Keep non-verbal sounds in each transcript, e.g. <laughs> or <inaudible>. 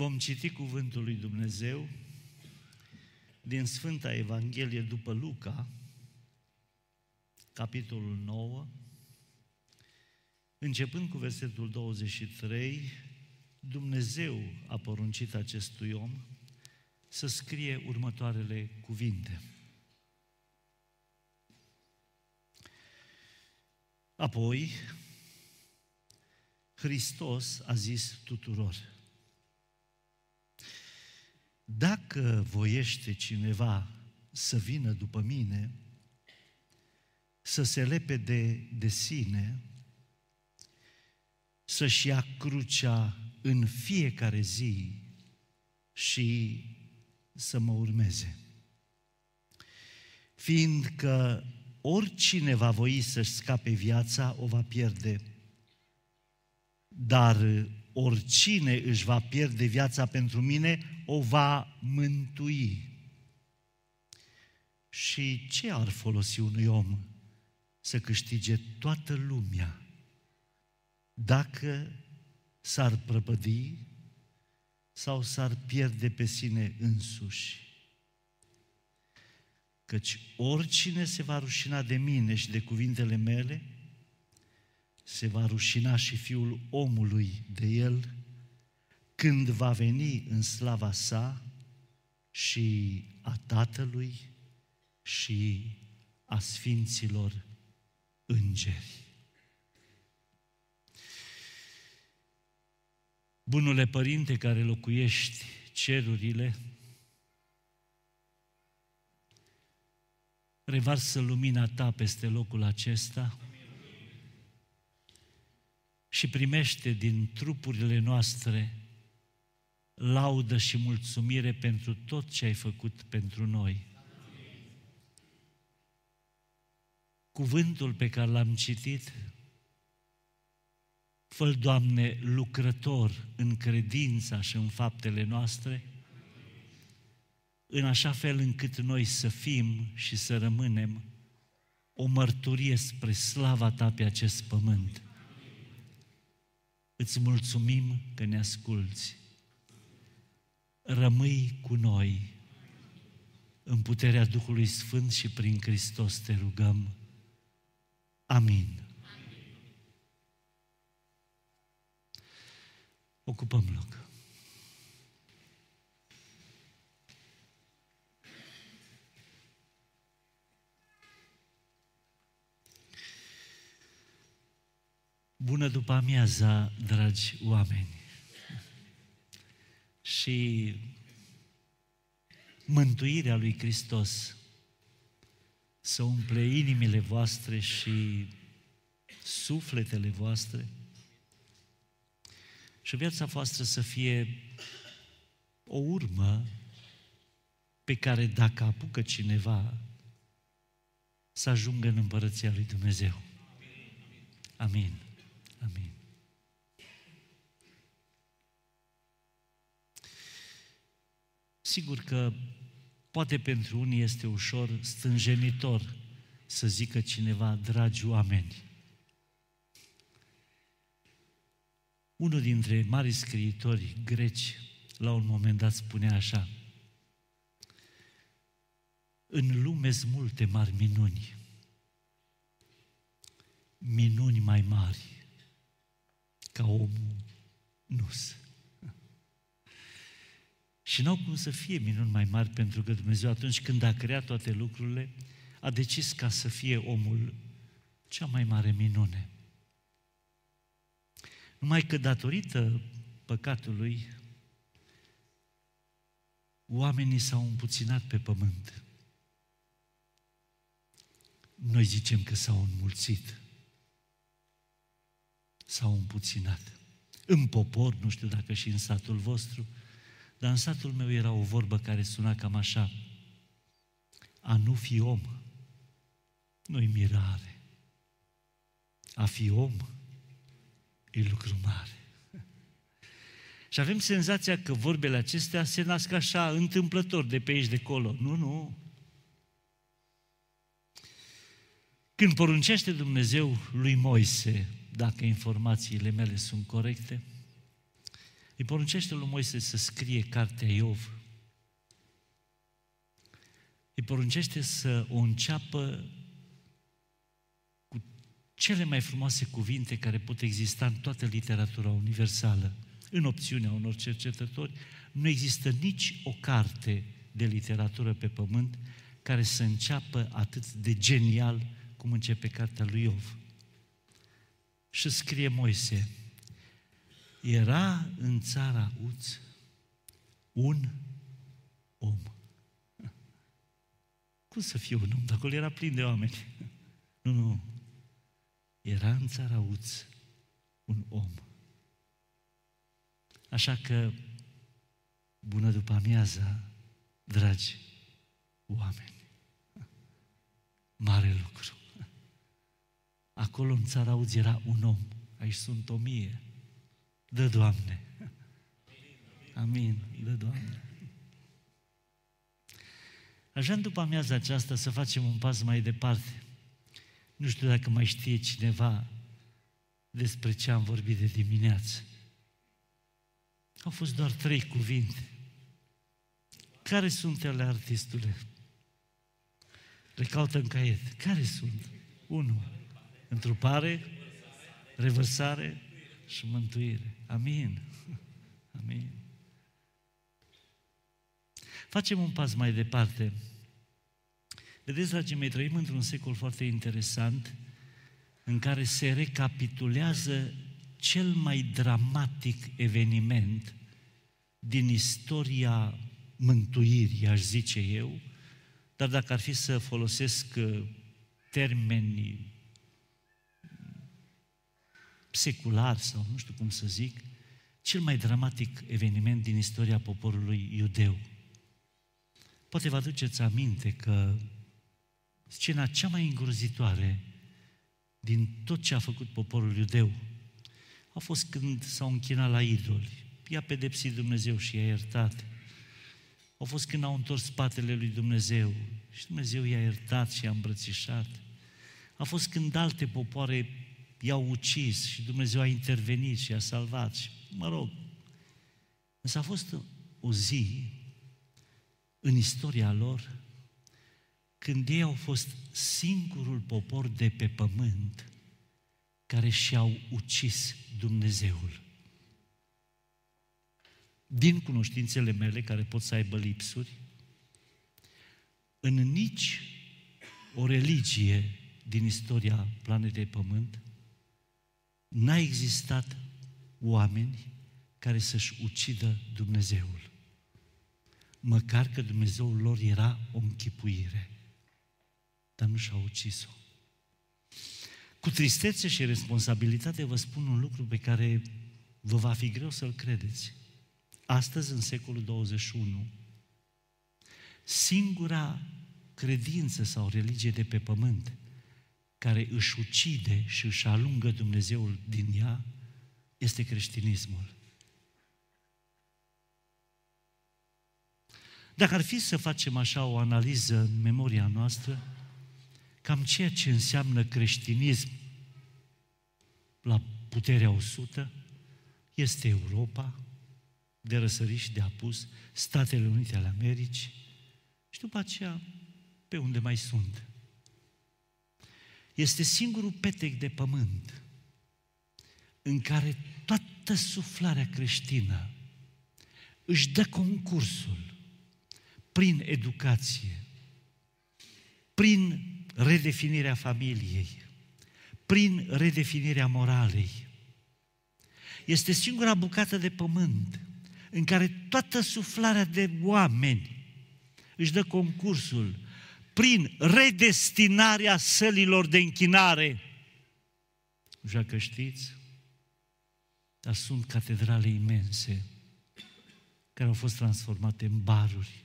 Vom citi cuvântul lui Dumnezeu din Sfânta Evanghelie după Luca, capitolul 9, începând cu versetul 23, Dumnezeu a poruncit acestui om să scrie următoarele cuvinte. Apoi, Hristos a zis tuturor, dacă voiește cineva să vină după mine, să se lepede de sine, să-și ia crucea în fiecare zi și să mă urmeze. Fiindcă oricine va voi să-și scape viața, o va pierde. Dar oricine își va pierde viața pentru mine, o va mântui. Și ce ar folosi unui om să câștige toată lumea dacă s-ar prăpădi sau s-ar pierde pe sine însuși? Căci oricine se va rușina de mine și de cuvintele mele, se va rușina și Fiul omului de el când va veni în slava sa și a Tatălui și a Sfinților Îngeri. Bunule Părinte care locuiești cerurile, revarsă lumina Ta peste locul acesta și primește din trupurile noastre laudă și mulțumire pentru tot ce ai făcut pentru noi. Cuvântul pe care l-am citit, fă Doamne, lucrător în credința și în faptele noastre, în așa fel încât noi să fim și să rămânem o mărturie spre slava Ta pe acest pământ. Îți mulțumim că ne asculți. Rămâi cu noi în puterea Duhului Sfânt și prin Hristos te rugăm. Amin. Ocupăm loc. Bună după amiaza, dragi oameni! Și mântuirea lui Hristos să umple inimile voastre și sufletele voastre și viața voastră să fie o urmă pe care dacă apucă cineva să ajungă în împărăția lui Dumnezeu. Amin. Amin. Sigur că poate pentru unii este ușor stânjenitor să zică cineva, dragi oameni. Unul dintre mari scriitori greci, la un moment dat, spunea așa, în lume sunt multe mari minuni, minuni mai mari ca omul nu Și n-au cum să fie minuni mai mari, pentru că Dumnezeu atunci când a creat toate lucrurile, a decis ca să fie omul cea mai mare minune. Numai că datorită păcatului, oamenii s-au împuținat pe pământ. Noi zicem că s-au înmulțit s-au împuținat. În popor, nu știu dacă și în satul vostru, dar în satul meu era o vorbă care suna cam așa. A nu fi om nu-i mirare. A fi om e lucru mare. Și avem senzația că vorbele acestea se nasc așa, întâmplător, de pe aici, de acolo. Nu, nu. Când poruncește Dumnezeu lui Moise dacă informațiile mele sunt corecte, îi poruncește lui Moise să scrie cartea Iov. Îi poruncește să o înceapă cu cele mai frumoase cuvinte care pot exista în toată literatura universală. În opțiunea unor cercetători, nu există nici o carte de literatură pe pământ care să înceapă atât de genial cum începe cartea lui Iov. Și scrie Moise, era în țara Uț un om. Cum să fie un om? Dacă acolo era plin de oameni. Nu, nu. Era în țara Uț un om. Așa că, bună după amiaza, dragi oameni. Mare lucru. Acolo în țara Uț era un om. Aici sunt o mie. Dă, Doamne! Amin. Dă, Doamne! Aș vrea după amiaza aceasta să facem un pas mai departe. Nu știu dacă mai știe cineva despre ce am vorbit de dimineață. Au fost doar trei cuvinte. Care sunt ele, artistule? Le caută în caiet. Care sunt? Unu. Întrupare, revărsare și mântuire. Amin. Amin. Facem un pas mai departe. Vedeți, dragii mei, trăim într-un secol foarte interesant în care se recapitulează cel mai dramatic eveniment din istoria mântuirii, aș zice eu, dar dacă ar fi să folosesc uh, termeni secular sau nu știu cum să zic, cel mai dramatic eveniment din istoria poporului iudeu. Poate vă aduceți aminte că scena cea mai îngrozitoare din tot ce a făcut poporul iudeu a fost când s-au închinat la idoli. I-a pedepsit Dumnezeu și i-a iertat. A fost când au întors spatele lui Dumnezeu și Dumnezeu i-a iertat și i-a îmbrățișat. A fost când alte popoare i-au ucis și Dumnezeu a intervenit și i-a salvat. Și, mă rog, însă a fost o zi în istoria lor când ei au fost singurul popor de pe pământ care și-au ucis Dumnezeul. Din cunoștințele mele, care pot să aibă lipsuri, în nici o religie din istoria planetei Pământ n-a existat oameni care să-și ucidă Dumnezeul. Măcar că Dumnezeul lor era o închipuire, dar nu și-a ucis-o. Cu tristețe și responsabilitate vă spun un lucru pe care vă va fi greu să-l credeți. Astăzi, în secolul 21, singura credință sau religie de pe pământ care își ucide și își alungă Dumnezeul din ea este creștinismul. Dacă ar fi să facem așa o analiză în memoria noastră, cam ceea ce înseamnă creștinism la puterea 100 este Europa, de răsărit și de apus, Statele Unite ale Americii și după aceea pe unde mai sunt. Este singurul petec de pământ în care toată suflarea creștină își dă concursul prin educație, prin redefinirea familiei, prin redefinirea moralei. Este singura bucată de pământ în care toată suflarea de oameni își dă concursul prin redestinarea sălilor de închinare. Nu știu dacă știți, dar sunt catedrale imense care au fost transformate în baruri,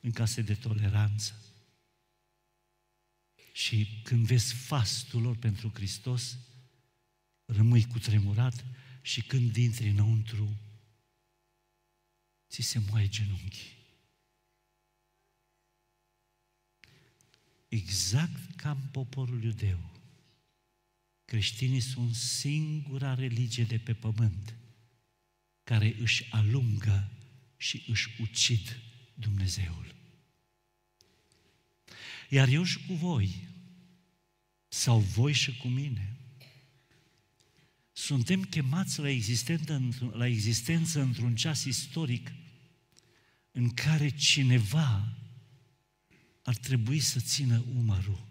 în case de toleranță. Și când vezi fastul lor pentru Hristos, rămâi cu tremurat și când intri înăuntru, ți se moaie genunchii. Exact ca în poporul iudeu. Creștinii sunt singura religie de pe pământ care își alungă și își ucid Dumnezeul. Iar eu și cu voi, sau voi și cu mine, suntem chemați la existență, la existență într-un ceas istoric în care cineva ar trebui să țină umărul.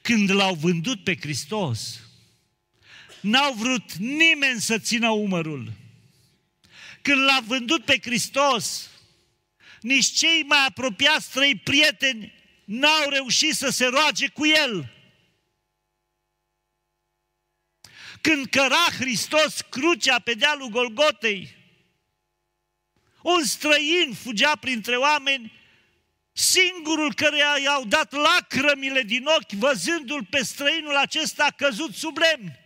Când l-au vândut pe Hristos, n-au vrut nimeni să țină umărul. Când l-a vândut pe Hristos, nici cei mai apropiați trei prieteni n-au reușit să se roage cu el. Când căra Hristos crucea pe dealul Golgotei, un străin fugea printre oameni, singurul care i-au dat lacrămile din ochi, văzându-l pe străinul acesta căzut sub lemn.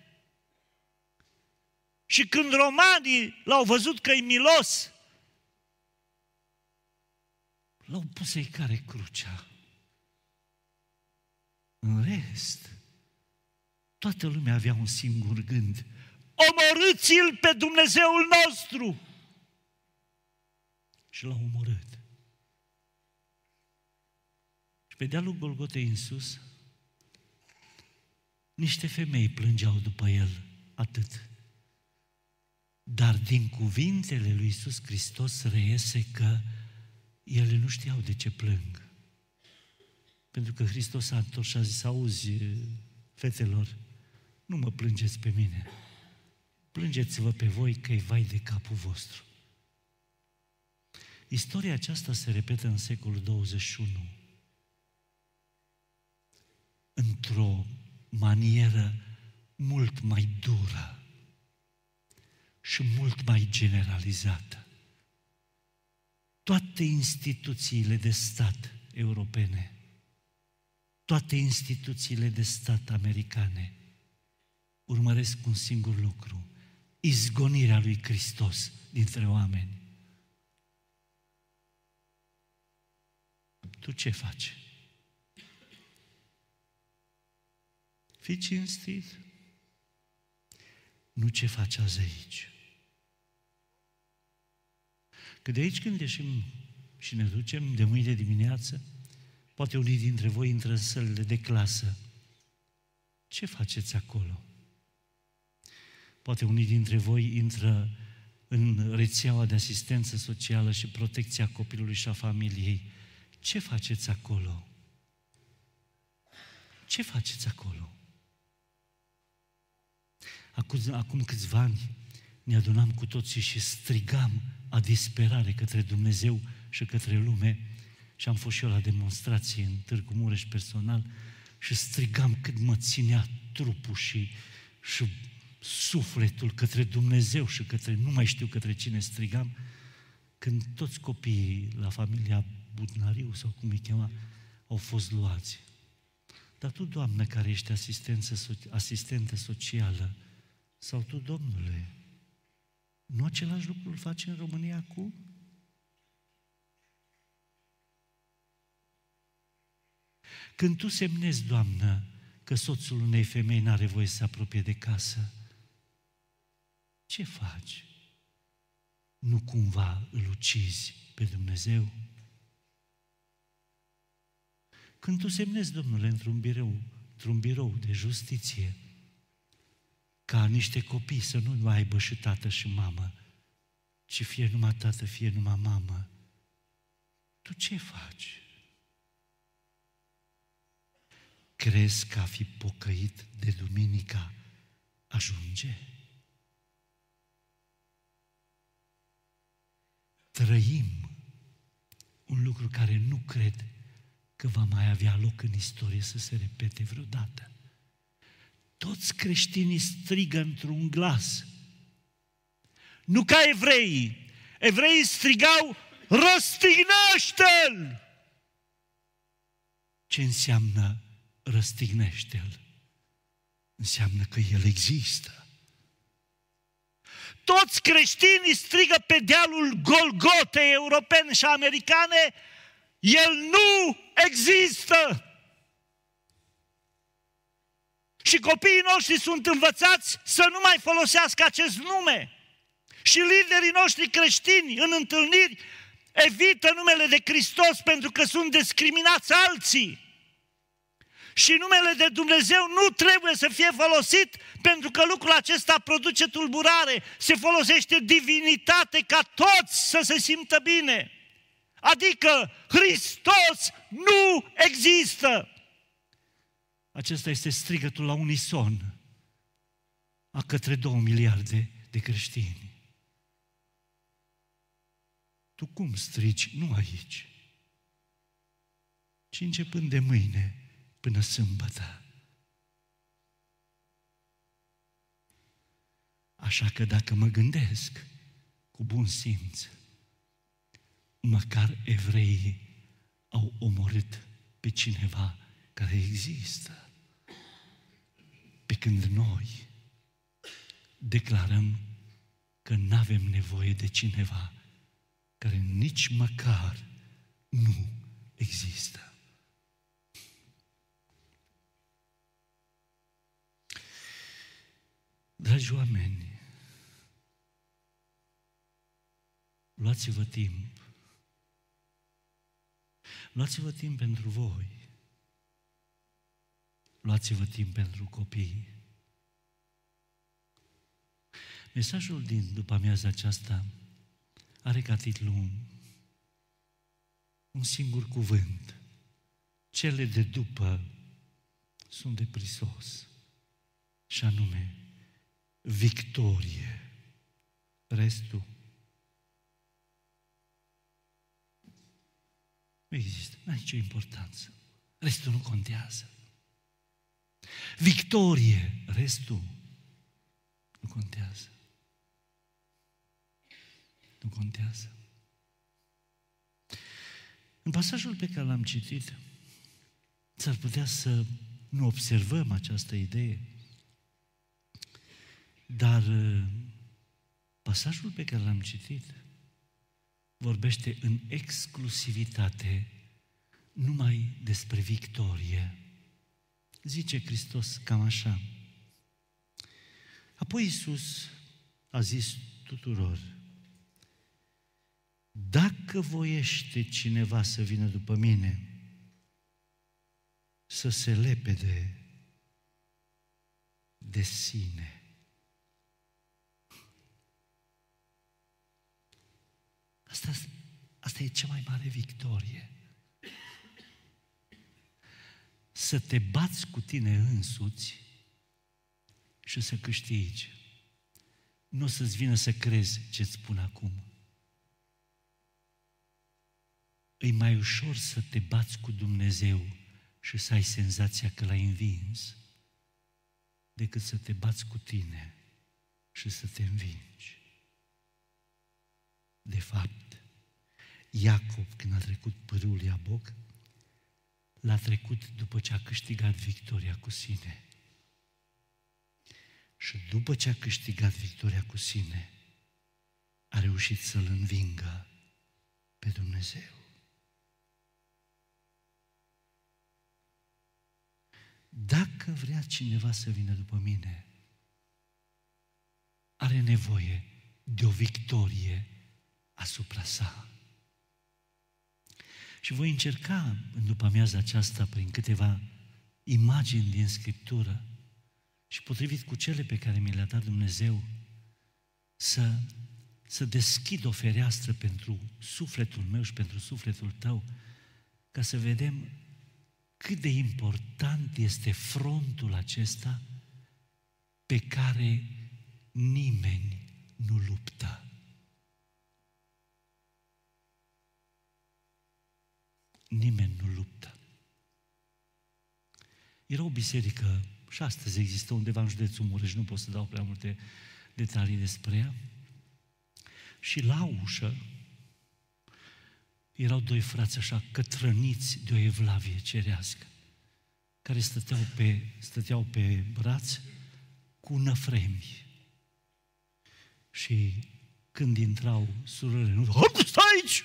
Și când romanii l-au văzut că e milos, l-au pus ei care crucea. În rest, toată lumea avea un singur gând. Omorâți-l pe Dumnezeul nostru! Și l-au omorât. Și pe dealul Golgotei în sus, niște femei plângeau după el, atât. Dar din cuvintele lui Iisus Hristos reiese că ele nu știau de ce plâng. Pentru că Hristos a întors și a zis, auzi, fetelor, nu mă plângeți pe mine. Plângeți-vă pe voi că e vai de capul vostru. Istoria aceasta se repetă în secolul 21 într-o manieră mult mai dură și mult mai generalizată. Toate instituțiile de stat europene, toate instituțiile de stat americane urmăresc un singur lucru, izgonirea lui Hristos dintre oameni. Tu ce faci? Fii cinstit. Nu ce faci azi aici. Că de aici când ieșim și ne ducem de mâine dimineață, poate unii dintre voi intră în sălile de clasă. Ce faceți acolo? Poate unii dintre voi intră în rețeaua de asistență socială și protecția copilului și a familiei. Ce faceți acolo? Ce faceți acolo? Acum, acum câțiva ani ne adunam cu toții și strigam a disperare către Dumnezeu și către lume și am fost și eu la demonstrație în Târgu Mureș personal și strigam cât mă ținea trupul și, și sufletul către Dumnezeu și către, nu mai știu către cine strigam, când toți copiii la familia Budnariu sau cum îi chema, au fost luați. Dar tu, Doamnă, care ești asistență, asistentă socială, sau tu, Domnule, nu același lucru îl faci în România acum? Când tu semnezi, Doamnă, că soțul unei femei nu are voie să se apropie de casă, ce faci? Nu cumva îl ucizi pe Dumnezeu? Când tu semnezi, Domnule, într-un birou, într-un birou de justiție, ca niște copii să nu mai aibă și tată și mamă, ci fie numai tată, fie numai mamă. Tu ce faci? Crezi că a fi pocăit de duminica ajunge? Trăim un lucru care nu cred că va mai avea loc în istorie să se repete vreodată toți creștinii strigă într-un glas. Nu ca evreii. Evreii strigau, răstignește-l! Ce înseamnă răstignește-l? Înseamnă că el există. Toți creștinii strigă pe dealul Golgotei europene și americane, el nu există! Și copiii noștri sunt învățați să nu mai folosească acest nume. Și liderii noștri creștini în întâlniri evită numele de Hristos pentru că sunt discriminați alții. Și numele de Dumnezeu nu trebuie să fie folosit pentru că lucrul acesta produce tulburare. Se folosește divinitate ca toți să se simtă bine. Adică Hristos nu există. Acesta este strigătul la unison a către două miliarde de creștini. Tu cum strigi? Nu aici, ci începând de mâine până sâmbătă. Așa că dacă mă gândesc cu bun simț, măcar evreii au omorât pe cineva care există. Pe când noi declarăm că nu avem nevoie de cineva care nici măcar nu există. Dragi oameni, luați-vă timp. Luați-vă timp pentru voi. Luați-vă timp pentru copii. Mesajul din după amiaza aceasta are ca titlu un singur cuvânt. Cele de după sunt de prisos. Și anume, victorie. Restul nu există, nu are nicio importanță. Restul nu contează. Victorie, restul nu contează. Nu contează. În pasajul pe care l-am citit, s-ar putea să nu observăm această idee, dar uh, pasajul pe care l-am citit vorbește în exclusivitate numai despre victorie. Zice Hristos cam așa. Apoi Iisus a zis tuturor, dacă voiește cineva să vină după mine, să se lepede de sine. Asta, asta e cea mai mare victorie. Să te bați cu tine însuți și să câștigi. Nu o să-ți vină să crezi ce-ți spun acum. E mai ușor să te bați cu Dumnezeu și să ai senzația că l-ai învins, decât să te bați cu tine și să te învingi. De fapt, Iacob, când a trecut părâul Iaboc, l-a trecut după ce a câștigat victoria cu sine. Și după ce a câștigat victoria cu sine, a reușit să-L învingă pe Dumnezeu. Dacă vrea cineva să vină după mine, are nevoie de o victorie asupra sa. Și voi încerca în după amiaza aceasta prin câteva imagini din Scriptură și potrivit cu cele pe care mi le-a dat Dumnezeu, să, să deschid o fereastră pentru sufletul meu și pentru sufletul tău, ca să vedem cât de important este frontul acesta pe care nimeni nu luptă. Nimeni nu luptă. Era o biserică și astăzi există undeva în județul Mureș, nu pot să dau prea multe detalii despre ea. Și la ușă erau doi frați așa cătrăniți de o evlavie cerească, care stăteau pe, stăteau pe braț cu năfremi. Și când intrau surorile, nu, stai aici!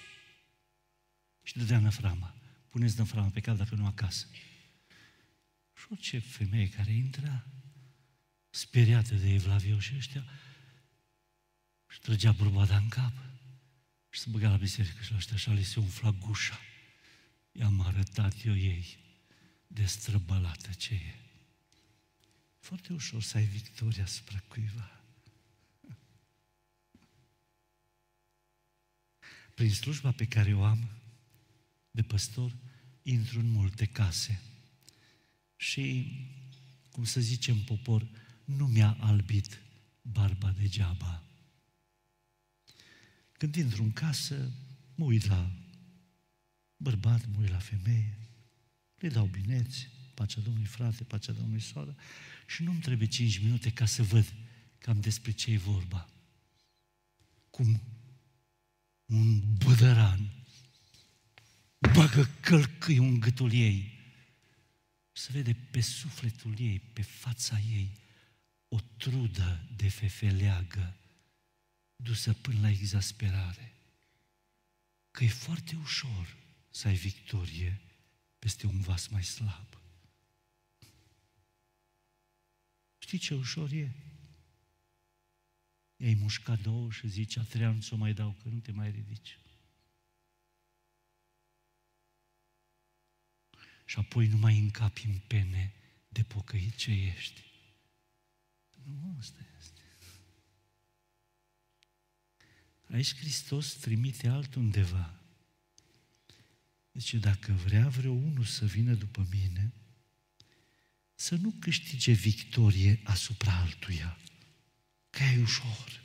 Și dădea năframa. Puneți năframa pe cap dacă nu acasă. Și orice femeie care intra, speriată de Evlavio și ăștia, și trăgea burbada în cap și se băga la biserică și la ăștia așa li se umfla gușa. I-am arătat eu ei de străbălată ce e. Foarte ușor să ai victoria asupra cuiva. Prin slujba pe care o am de păstor, intru în multe case. Și, cum să zicem popor, nu mi-a albit barba degeaba. Când intru în casă, mă uit la bărbat, mă uit la femeie, le dau bineți, pacea Domnului frate, pacea Domnului soră, și nu-mi trebuie cinci minute ca să văd cam despre ce e vorba. Cum un bădăran bagă călcâi în gâtul ei. Se vede pe sufletul ei, pe fața ei, o trudă de fefeleagă dusă până la exasperare. Că e foarte ușor să ai victorie peste un vas mai slab. Știi ce ușor e? Ei mușca două și zice, a treia nu ți-o mai dau, că nu te mai ridici. Și apoi nu mai încapi în pene de pocăit ce ești. Nu, asta este. Aici Hristos trimite altundeva. Deci dacă vrea vreo unul să vină după mine, să nu câștige victorie asupra altuia, că e ușor.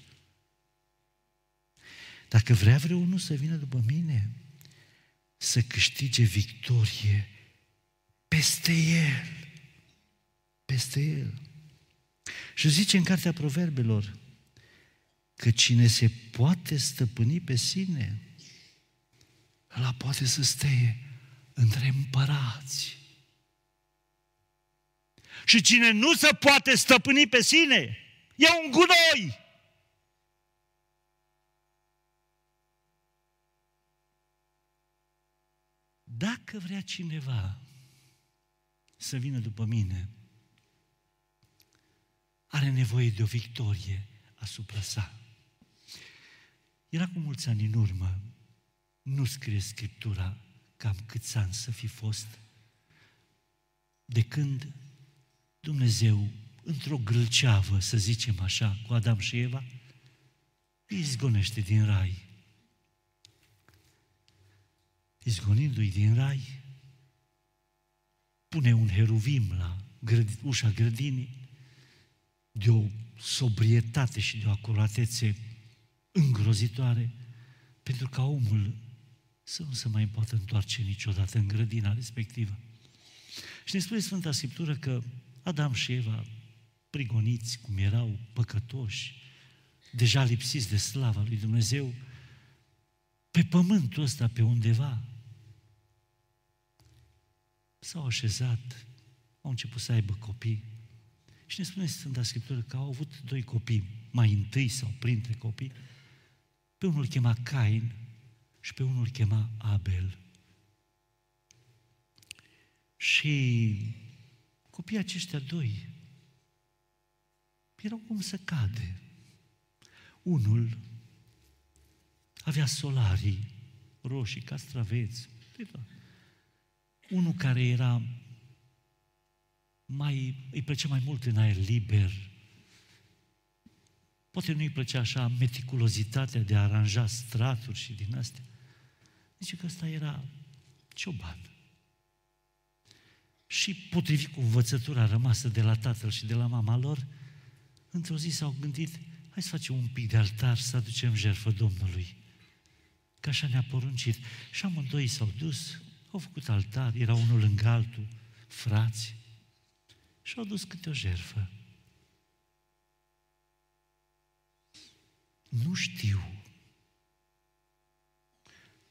Dacă vrea vreo unul să vină după mine, să câștige victorie peste el. Peste el. Și zice în Cartea Proverbelor că cine se poate stăpâni pe sine, ăla poate să steie între împărați. Și cine nu se poate stăpâni pe sine, e un gunoi. Dacă vrea cineva să vină după mine, are nevoie de o victorie asupra sa. Era cu mulți ani în urmă, nu scrie Scriptura cam câți ani să fi fost, de când Dumnezeu, într-o grâlceavă, să zicem așa, cu Adam și Eva, îi izgonește din rai. Izgonindu-i din rai, pune un heruvim la grăd, ușa grădinii, de o sobrietate și de o acuratețe îngrozitoare, pentru ca omul să nu se mai poată întoarce niciodată în grădina respectivă. Și ne spune Sfânta Scriptură că Adam și Eva, prigoniți cum erau, păcătoși, deja lipsiți de slava lui Dumnezeu, pe pământul ăsta, pe undeva, s-au așezat, au început să aibă copii. Și ne spune Sfânta Scriptură că au avut doi copii, mai întâi sau printre copii. Pe unul îl chema Cain și pe unul îl chema Abel. Și copiii aceștia doi erau cum să cade. Unul avea solarii roșii, castraveți, unul care era mai, îi plăcea mai mult în aer liber. Poate nu îi plăcea așa meticulozitatea de a aranja straturi și din astea. Zice că ăsta era cioban. Și potrivit cu învățătura rămasă de la tatăl și de la mama lor, într-o zi s-au gândit, hai să facem un pic de altar, să aducem jertfă Domnului. Că așa ne-a poruncit. Și amândoi s-au dus, au făcut altar, era unul lângă altul, frați, și au dus câte o jertfă. Nu știu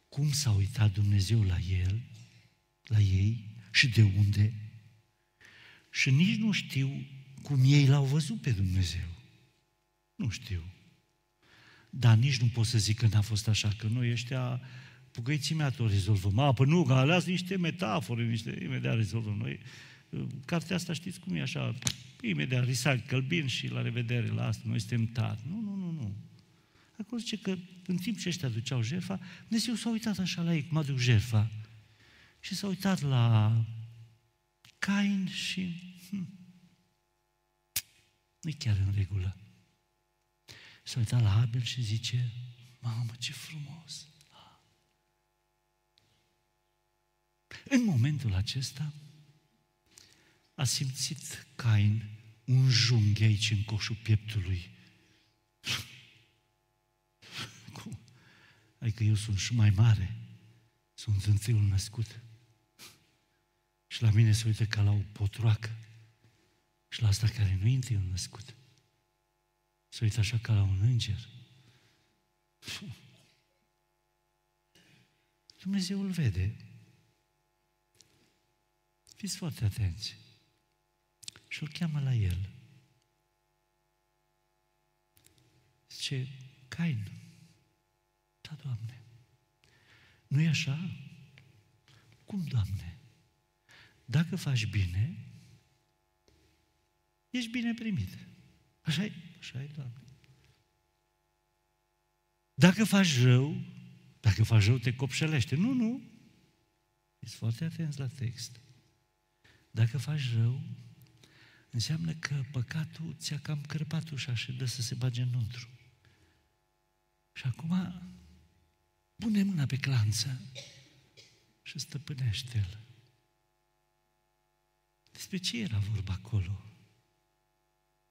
cum s-a uitat Dumnezeu la el, la ei și de unde. Și nici nu știu cum ei l-au văzut pe Dumnezeu. Nu știu. Dar nici nu pot să zic că n-a fost așa, că noi ăștia Păcăiții mea tot rezolvăm. A, păi nu, că ales niște metafore, niște, imediat rezolvăm noi. cartea asta știți cum e așa, imediat risal călbin și la revedere la asta, noi suntem tari. Nu, nu, nu, nu. Acolo zice că în timp ce ăștia duceau jertfa, Dumnezeu s-a uitat așa la ei, cum aduc jertfa. Și s-a uitat la Cain și hm, nu chiar în regulă. S-a uitat la Abel și zice, mamă, ce frumos! În momentul acesta a simțit Cain un junghi aici în coșul pieptului. Adică eu sunt și mai mare, sunt întâiul născut. Și la mine se uită ca la o potroacă. Și la asta care nu e întâiul născut. Se uită așa ca la un înger. Dumnezeu îl vede. Fiți foarte atenți. Și îl cheamă la el. Zice, Cain, da, Doamne. nu e așa? Cum, Doamne? Dacă faci bine, ești bine primit. Așa e, așa e, Doamne. Dacă faci rău, dacă faci rău, te copșelește. Nu, nu. Ești foarte atenți la text. Dacă faci rău, înseamnă că păcatul ți-a cam cărpat ușa și dă să se bage înăuntru. Și acum pune mâna pe clanță și stăpânește-l. Despre ce era vorba acolo?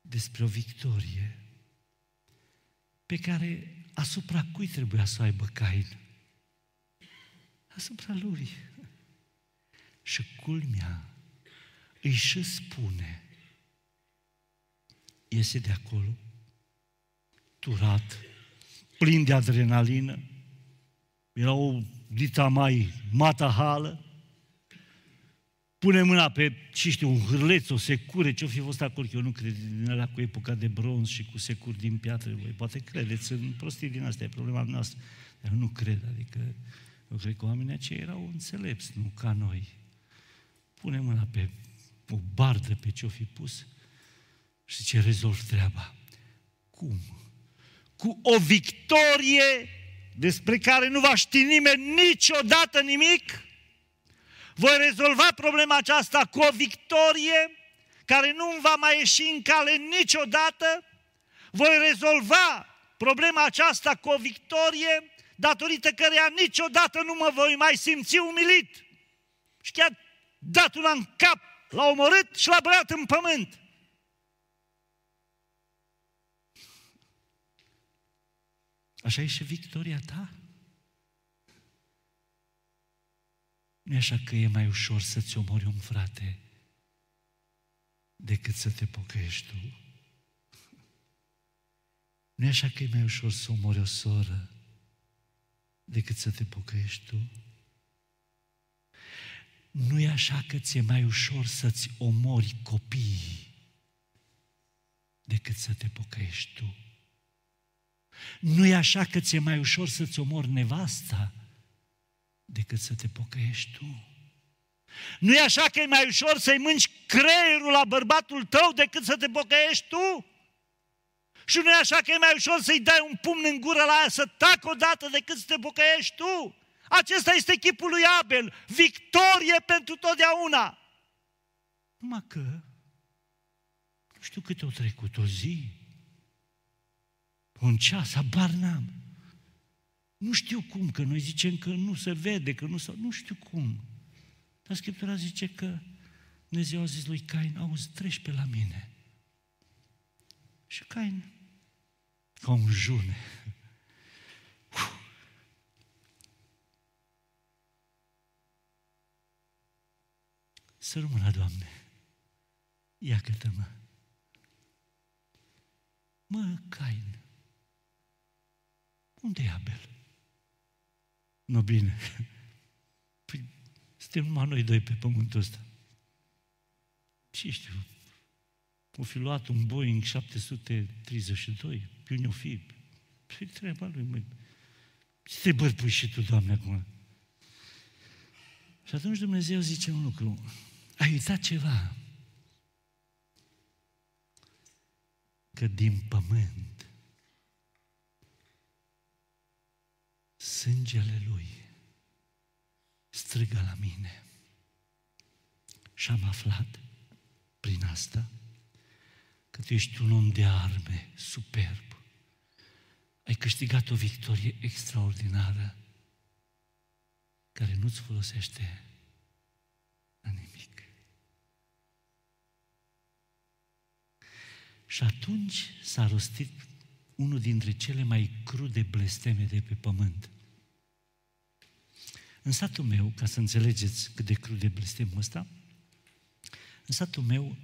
Despre o victorie pe care asupra cui trebuia să o aibă Cain? Asupra lui. Și culmea îi și spune, iese de acolo, turat, plin de adrenalină, era o dita mai matahală, pune mâna pe, ce știu, un hârleț, o secure, ce-o fi fost acolo, eu nu cred din alea cu epoca de bronz și cu securi din piatră, voi poate credeți în prostii din astea, e problema noastră, dar eu nu cred, adică eu cred că oamenii aceia erau înțelepți, nu ca noi. Pune mâna pe o bardă pe ce-o fi pus și ce rezolv treaba. Cum? Cu o victorie despre care nu va ști nimeni niciodată nimic? Voi rezolva problema aceasta cu o victorie care nu va mai ieși în cale niciodată? Voi rezolva problema aceasta cu o victorie datorită căreia niciodată nu mă voi mai simți umilit. Și chiar dat una în cap, l-a omorât și l-a băiat în pământ. Așa e și victoria ta? Nu e așa că e mai ușor să-ți omori un frate decât să te pocăiești tu? Nu e așa că e mai ușor să omori o soră decât să te pocăiești tu? Nu e așa că ți-e mai ușor să-ți omori copiii decât să te pocăiești tu? Nu e așa că ți-e mai ușor să-ți omori nevasta decât să te pocăiești tu. Nu e așa că e mai ușor să-i mânci creierul la bărbatul tău decât să te pocăiești tu? Și nu e așa că e mai ușor să-i dai un pumn în gură la aia să tac odată decât să te pocăiești tu? Acesta este chipul lui Abel. Victorie pentru totdeauna. Numai că, nu știu cât o trecut o zi, un ceas, habar n-am. Nu știu cum, că noi zicem că nu se vede, că nu se... Nu știu cum. Dar Scriptura zice că Dumnezeu a zis lui Cain, auzi, treci pe la mine. Și Cain, ca un june, Să rămână, Doamne, ia câtă mă Mă, Cain, unde e Abel? Nu bine. Păi, suntem numai noi doi pe pământul ăsta. Ce știu, o fi luat un Boeing 732, pe unde o fi. Păi treaba lui, măi. Ce te bărpui și tu, Doamne, acum? Și atunci Dumnezeu zice un lucru. Ai uitat ceva. Că din pământ sângele lui strigă la mine. Și am aflat prin asta că tu ești un om de arme superb. Ai câștigat o victorie extraordinară care nu-ți folosește la nimic. Și atunci s-a rostit unul dintre cele mai crude blesteme de pe pământ. În satul meu, ca să înțelegeți cât de crude blestemul ăsta, în satul meu,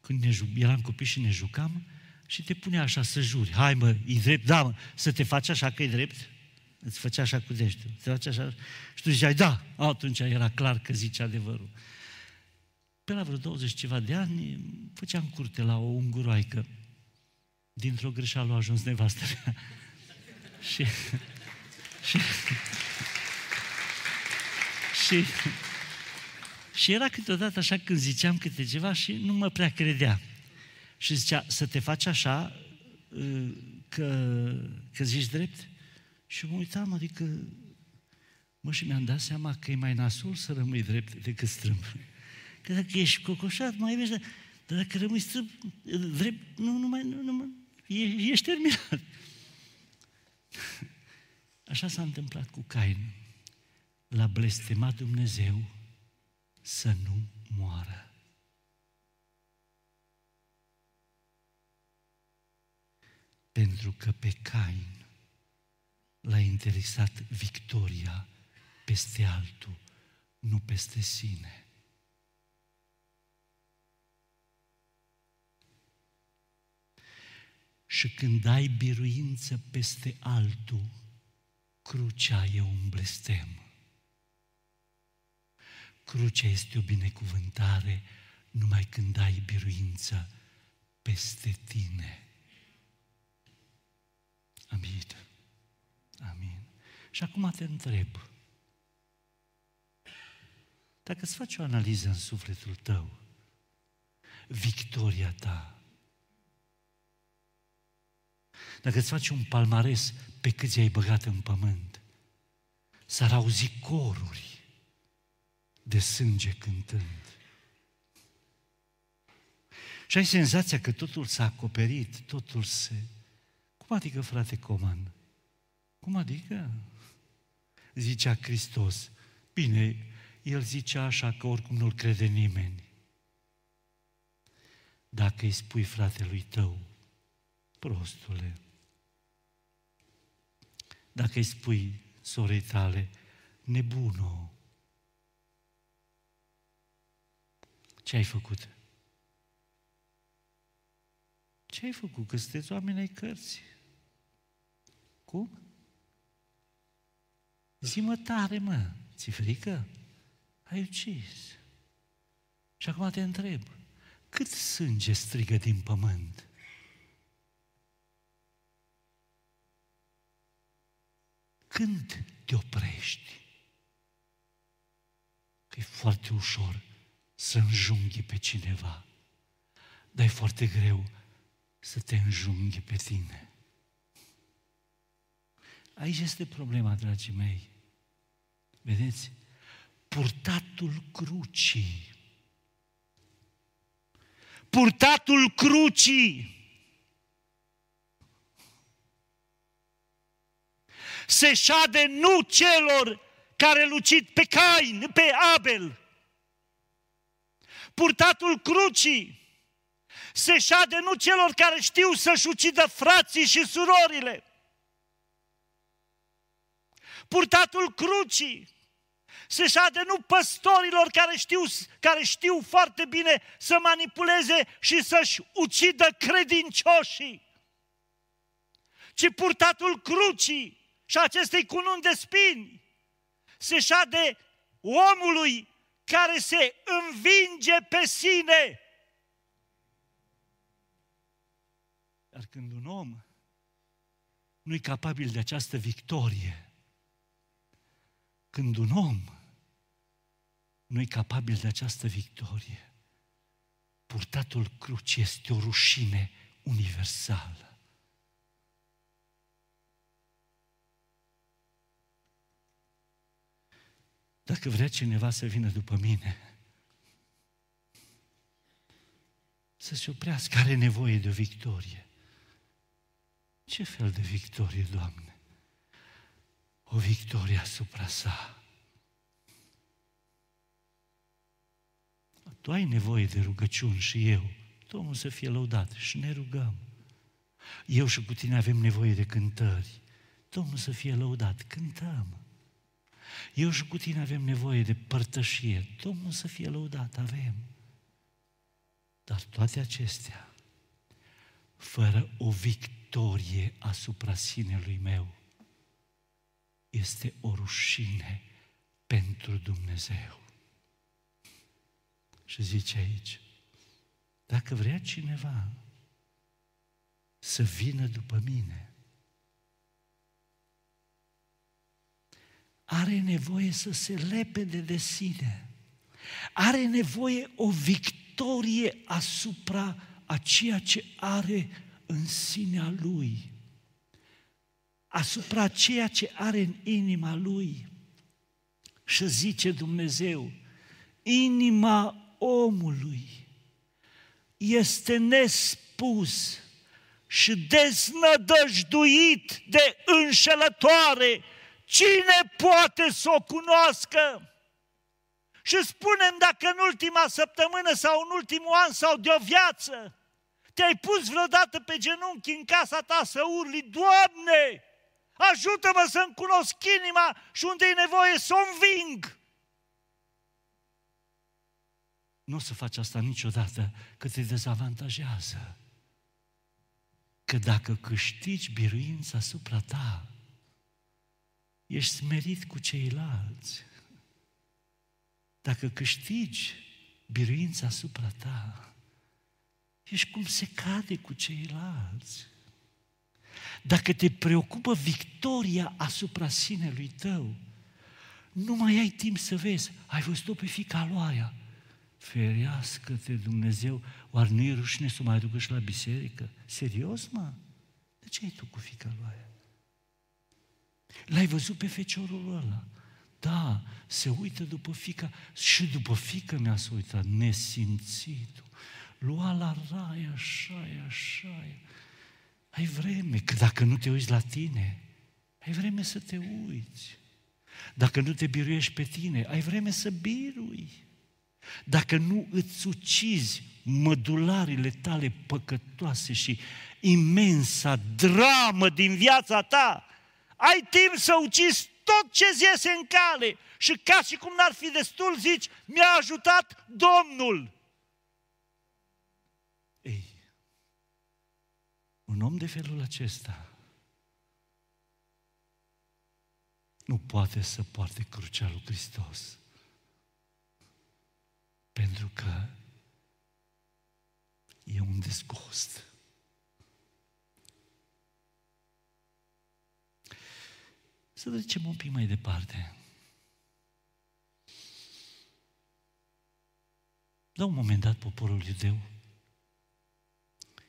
când ne, eram copii și ne jucam, și te pune așa să juri. Hai mă, e drept? Da, mă, să te faci așa că e drept? Îți făcea așa cu deștul. Te face așa. Și tu ziceai, da. Atunci era clar că zice adevărul. Pe la vreo 20 ceva de ani, făceam curte la o unguroaică. Dintr-o greșeală a ajuns nevastă mea. <laughs> și, și, și, și era câteodată așa când ziceam câte ceva și nu mă prea credea. Și zicea, să te faci așa, ă, că, că zici drept? Și mă uitam, adică, mă, și mi-am dat seama că e mai nasul să rămâi drept decât strâmb. Că dacă ești cocoșat, mai vezi, dar dacă rămâi strâmb, drept, nu, nu mai, nu, nu, nu ești terminat. <laughs> Așa s-a întâmplat cu Cain. L-a blestemat Dumnezeu să nu moară. Pentru că pe Cain l-a interesat victoria peste altul, nu peste sine. Și când ai biruință peste altul, crucea e un blestem. Crucea este o binecuvântare numai când ai biruință peste tine. Amin. Amin. Și acum te întreb, dacă îți faci o analiză în sufletul tău, victoria ta, dacă îți faci un palmares pe cât ai băgat în pământ, s-ar auzi coruri de sânge cântând. Și ai senzația că totul s-a acoperit, totul se... Cum adică, frate Coman? Cum adică? Zicea Hristos. Bine, el zicea așa că oricum nu-l crede nimeni. Dacă îi spui fratelui tău, prostule, dacă îi spui sorei tale, nebuno, ce ai făcut? Ce ai făcut? Că sunteți oameni ai cărții. Cum? Zi-mă tare, mă, ți frică? Ai ucis. Și acum te întreb, cât sânge strigă din pământ? Când te oprești? Că e foarte ușor să înjunghi pe cineva, dar e foarte greu să te înjunghi pe tine. Aici este problema, dragii mei. Vedeți? Purtatul crucii. Purtatul crucii. Se șade nu celor care lucit pe Cain, pe Abel. Purtatul crucii se șade nu celor care știu să-și ucidă frații și surorile purtatul crucii. Se șade nu păstorilor care știu, care știu foarte bine să manipuleze și să-și ucidă credincioșii, ci purtatul crucii și acestei cununi de spini. Se șade omului care se învinge pe sine. Dar când un om nu e capabil de această victorie, când un om nu e capabil de această victorie. Purtatul cruci este o rușine universală. Dacă vrea cineva să vină după mine, să se oprească, are nevoie de o victorie. Ce fel de victorie, Doamne? O victorie asupra sa. Tu ai nevoie de rugăciuni și eu. Domnul să fie lăudat și ne rugăm. Eu și cu tine avem nevoie de cântări. Domnul să fie lăudat, cântăm. Eu și cu tine avem nevoie de părtășie. Domnul să fie lăudat, avem. Dar toate acestea, fără o victorie asupra sinelui meu, este o rușine pentru Dumnezeu. Și zice aici, dacă vrea cineva să vină după mine, are nevoie să se lepede de sine. Are nevoie o victorie asupra a ceea ce are în sinea lui, asupra ceea ce are în inima lui. Și zice Dumnezeu, inima omului este nespus și deznădăjduit de înșelătoare Cine poate să o cunoască? Și spunem dacă în ultima săptămână sau în ultimul an sau de o viață te-ai pus vreodată pe genunchi în casa ta să urli, Doamne, ajută-mă să-mi cunosc inima și unde e nevoie să o înving. Nu o să faci asta niciodată, că te dezavantajează. Că dacă câștigi biruința asupra ta, ești smerit cu ceilalți. Dacă câștigi biruința asupra ta, ești cum se cade cu ceilalți. Dacă te preocupă victoria asupra sinelui tău, nu mai ai timp să vezi. Ai văzut-o pe fica lui aia. Ferească-te Dumnezeu, oare nu e rușine să mai ducă și la biserică? Serios, mă? De ce ai tu cu fica lui aia? L-ai văzut pe feciorul ăla? Da, se uită după fica și după fică mea se uită, nesimțitul. Lua la rai, așa așa Ai vreme, că dacă nu te uiți la tine, ai vreme să te uiți. Dacă nu te biruiești pe tine, ai vreme să birui. Dacă nu îți ucizi mădularile tale păcătoase și imensa dramă din viața ta, ai timp să ucizi tot ce iese în cale și ca și cum n-ar fi destul, zici, mi-a ajutat Domnul. Ei, un om de felul acesta nu poate să poarte crucea lui Hristos. Pentru că e un descost. Să trecem un pic mai departe. La un moment dat, poporul iudeu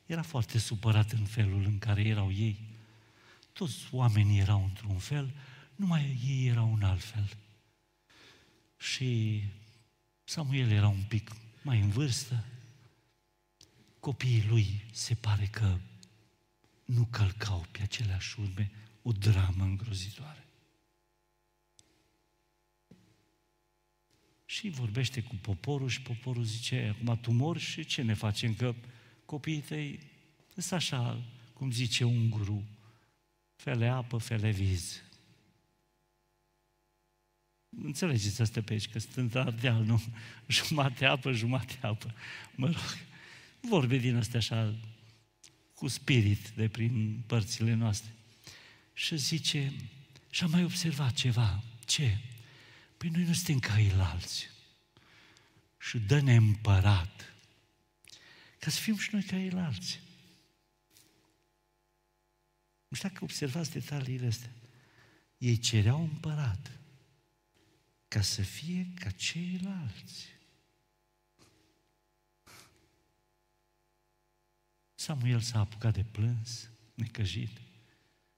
era foarte supărat în felul în care erau ei. Toți oamenii erau într-un fel, numai ei erau un alt fel. Și Samuel era un pic mai în vârstă. Copiii lui se pare că nu călcau pe aceleași urme o dramă îngrozitoare. Și vorbește cu poporul și poporul zice, acum tu mori și ce ne facem? Că copiii tăi sunt așa, cum zice un guru, fele apă, fele viz. Înțelegeți asta pe aici, că sunt în Ardeal, nu? <laughs> Jumate apă, jumate apă. Mă rog, vorbe din astea așa, cu spirit de prin părțile noastre și zice, și am mai observat ceva. Ce? Păi noi nu suntem ca ei alți. Și dă-ne împărat. Ca să fim și noi ca ei alți. Nu știu dacă observați detaliile astea. Ei cereau împărat. ca să fie ca ceilalți. Samuel s-a apucat de plâns, necăjit.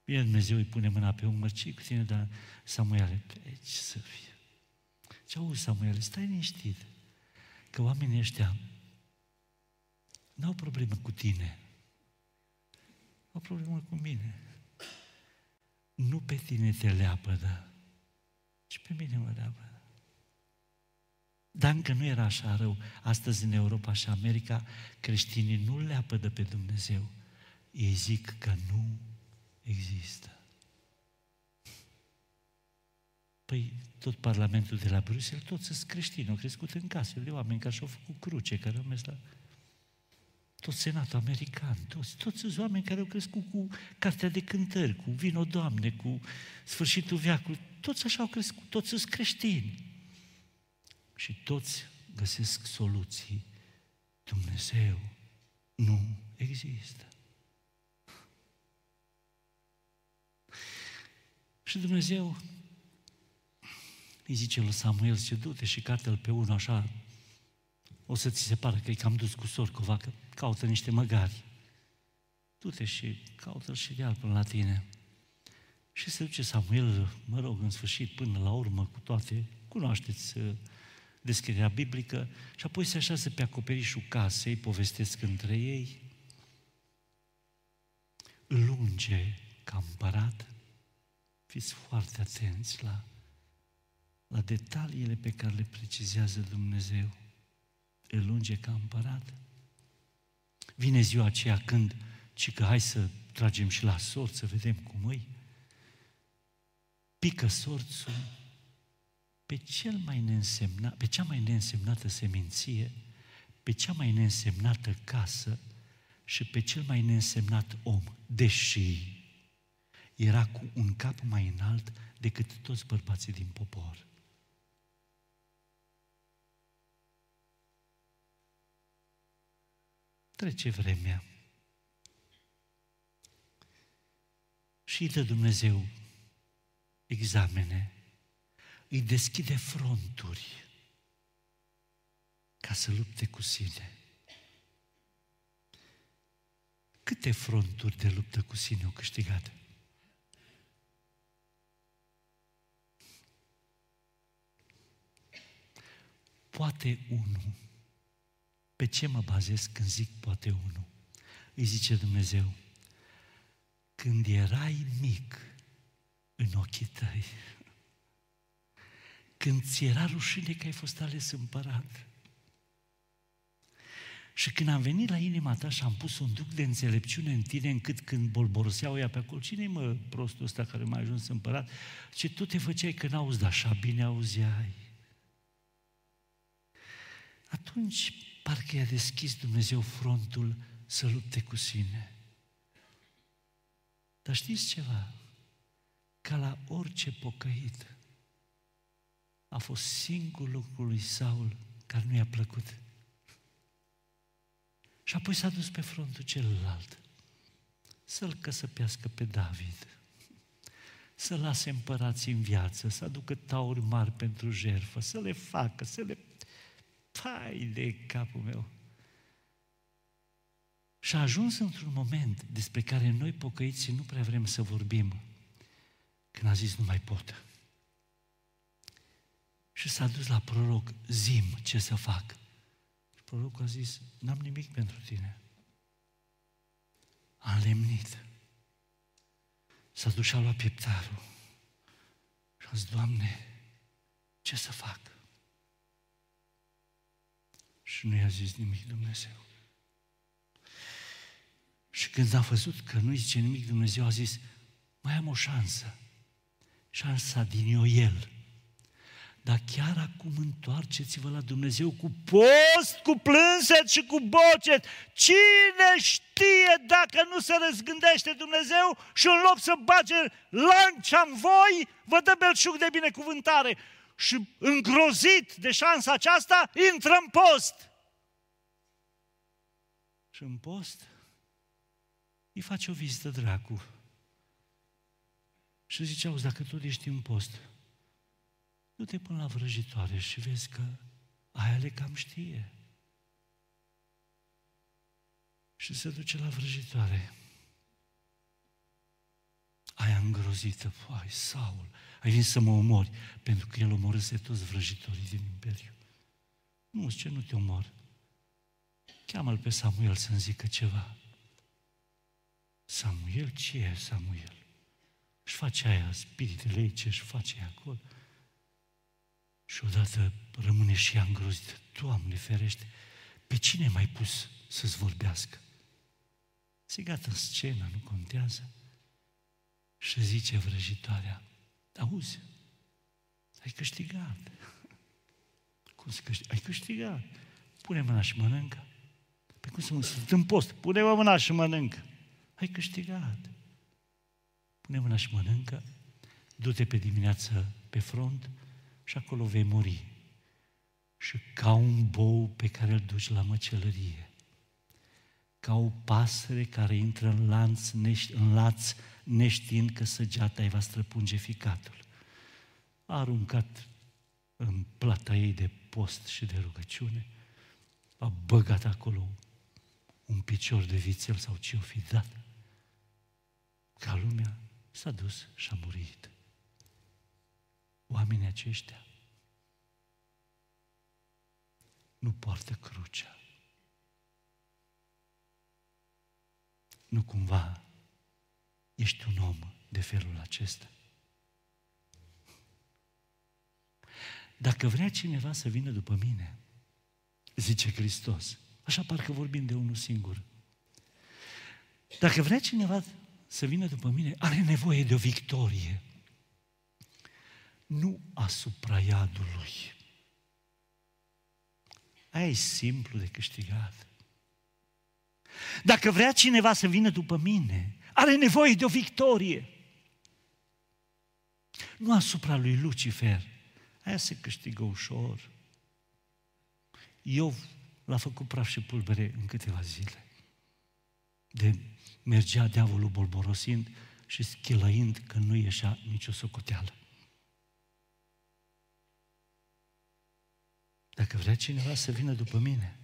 Bine, Dumnezeu îi pune mâna pe umăr, ce cu tine, dar Samuel, aici să fie. Ce auzi, Samuel, stai liniștit, că oamenii ăștia n-au problemă cu tine, au problemă cu mine. Nu pe tine te leapădă, ci pe mine mă leapădă. Dar încă nu era așa rău. Astăzi în Europa și America, creștinii nu le apădă pe Dumnezeu. Ei zic că nu există. Păi tot Parlamentul de la Bruxelles, toți sunt creștini, au crescut în casele de oameni care și-au făcut cruce, care au mers la... Tot senatul american, toți, toți sunt oameni care au crescut cu cartea de cântări, cu vino Doamne, cu sfârșitul veacului, toți așa au crescut, toți sunt creștini. Și toți găsesc soluții. Dumnezeu nu există. Și Dumnezeu îi zice lui Samuel, zice, du-te și cată-l pe unul așa, o să ți se pară că e cam dus cu sorcova, că caută niște măgari. Du-te și caută-l și de până la tine. Și se duce Samuel, mă rog, în sfârșit, până la urmă, cu toate, cunoașteți uh, descrierea biblică, și apoi se așează pe acoperișul casei, povestesc între ei, îl lunge ca împărat, fiți foarte atenți la, la detaliile pe care le precizează Dumnezeu. Îl lunge ca împărat. Vine ziua aceea când, ci că hai să tragem și la sort, să vedem cum îi. Pică sorțul pe, cel mai neînsemnat, pe cea mai neînsemnată seminție, pe cea mai neînsemnată casă și pe cel mai neînsemnat om, deși era cu un cap mai înalt decât toți bărbații din popor. Trece vremea. Și de Dumnezeu examene, îi deschide fronturi ca să lupte cu sine. Câte fronturi de luptă cu sine au câștigat? Poate unul. Pe ce mă bazez când zic poate unul? Îi zice Dumnezeu, când erai mic în ochii tăi, când ți era rușine că ai fost ales împărat, și când am venit la inima ta și am pus un duc de înțelepciune în tine, încât când bolboroseau ea pe acolo, cine mă prostul ăsta care m-a ajuns împărat? Ce tu te făceai că n-auzi, dar așa bine auzeai. Atunci, parcă i-a deschis Dumnezeu frontul să lupte cu sine. Dar știți ceva? Ca la orice pocăit, a fost singurul lucru lui Saul care nu i-a plăcut. Și apoi s-a dus pe frontul celălalt să-l căsăpească pe David, să lase împărații în viață, să aducă tauri mari pentru jertfă, să le facă, să le... Pai de capul meu! Și a ajuns într-un moment despre care noi pocăiții nu prea vrem să vorbim, când a zis nu mai pot. Și s-a dus la proroc, zim ce să fac. Și prorocul a zis, n-am nimic pentru tine. A lemnit. S-a dus și a luat pieptarul. Și a zis, Doamne, ce să fac? Și nu i-a zis nimic Dumnezeu. Și când a văzut că nu-i zice nimic Dumnezeu, a zis, mai am o șansă. Șansa din Ioel. Dar chiar acum întoarceți-vă la Dumnezeu cu post, cu plânset și cu bocet. Cine știe dacă nu se răzgândește Dumnezeu și în loc să bage lancia în voi, vă dă belșug de binecuvântare. Și îngrozit de șansa aceasta, intră în post. Și în post îi face o vizită dracu. Și zice, auzi, dacă tu ești în post, Du-te până la vrăjitoare și vezi că aia le cam știe. Și se duce la vrăjitoare. Aia îngrozită, ai, Saul, ai venit să mă omori, pentru că el omorâse toți vrăjitorii din Imperiu. Nu, ce nu te omor. Cheamă-l pe Samuel să-mi zică ceva. Samuel, ce e Samuel? Își face aia, spiritele ei, ce își face acolo. Și odată rămâne și ea îngrozită. Doamne ferește, pe cine mai pus să-ți vorbească? Se gata în scenă, nu contează. Și zice vrăjitoarea, auzi, ai câștigat. Cum să câștig? Ai câștigat. Pune mâna și mănâncă. Pe cum să mă sunt în post? Pune mâna și mănâncă. Ai câștigat. Pune mâna și mănâncă. Du-te pe dimineață pe front și acolo vei muri. Și ca un bou pe care îl duci la măcelărie, ca o pasăre care intră în lanț, în laț, neștiind că săgeata îi va străpunge ficatul. A aruncat în plata ei de post și de rugăciune, a băgat acolo un picior de vițel sau ce o fi dat. Ca lumea s-a dus și a murit. Oamenii aceștia nu poartă crucea. Nu cumva ești un om de felul acesta. Dacă vrea cineva să vină după mine, zice Hristos, așa parcă vorbim de unul singur. Dacă vrea cineva să vină după mine, are nevoie de o victorie. Nu asupra iadului. Aia e simplu de câștigat. Dacă vrea cineva să vină după mine, are nevoie de o victorie. Nu asupra lui Lucifer. Aia se câștigă ușor. Eu l-a făcut praf și pulbere în câteva zile. De mergea diavolul bolborosind și schilăind că nu ieșea nicio socoteală. Dacă vrea cineva să vină după mine,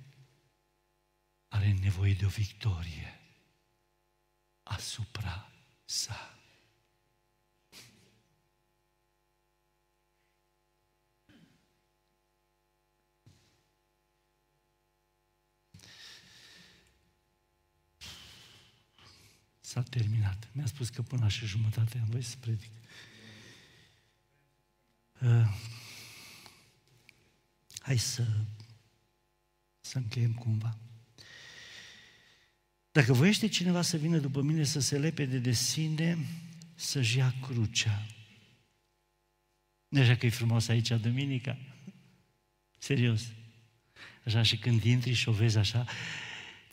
are nevoie de o victorie asupra sa. S-a terminat. Mi-a spus că până la și jumătate am voie să predic. Uh, hai să, să încheiem cumva. Dacă voiește cineva să vină după mine să se lepede de sine, să-și ia crucea. Nu așa că e frumos aici, Duminica? Serios. Așa și când intri și o vezi așa,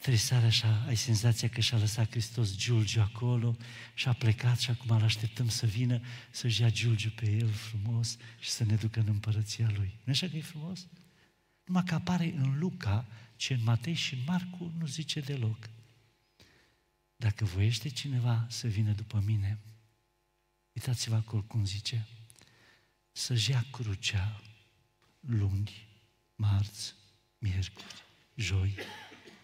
trisare așa, ai senzația că și-a lăsat Hristos Giulgiu acolo și a plecat și acum îl așteptăm să vină să-și ia Giulgiu pe el frumos și să ne ducă în împărăția lui. nu așa că e frumos? Numai că apare în Luca ce în Matei și în Marcu nu zice deloc. Dacă voiește cineva să vină după mine, uitați-vă acolo cum zice, să-și ia crucea luni, marți, miercuri, joi,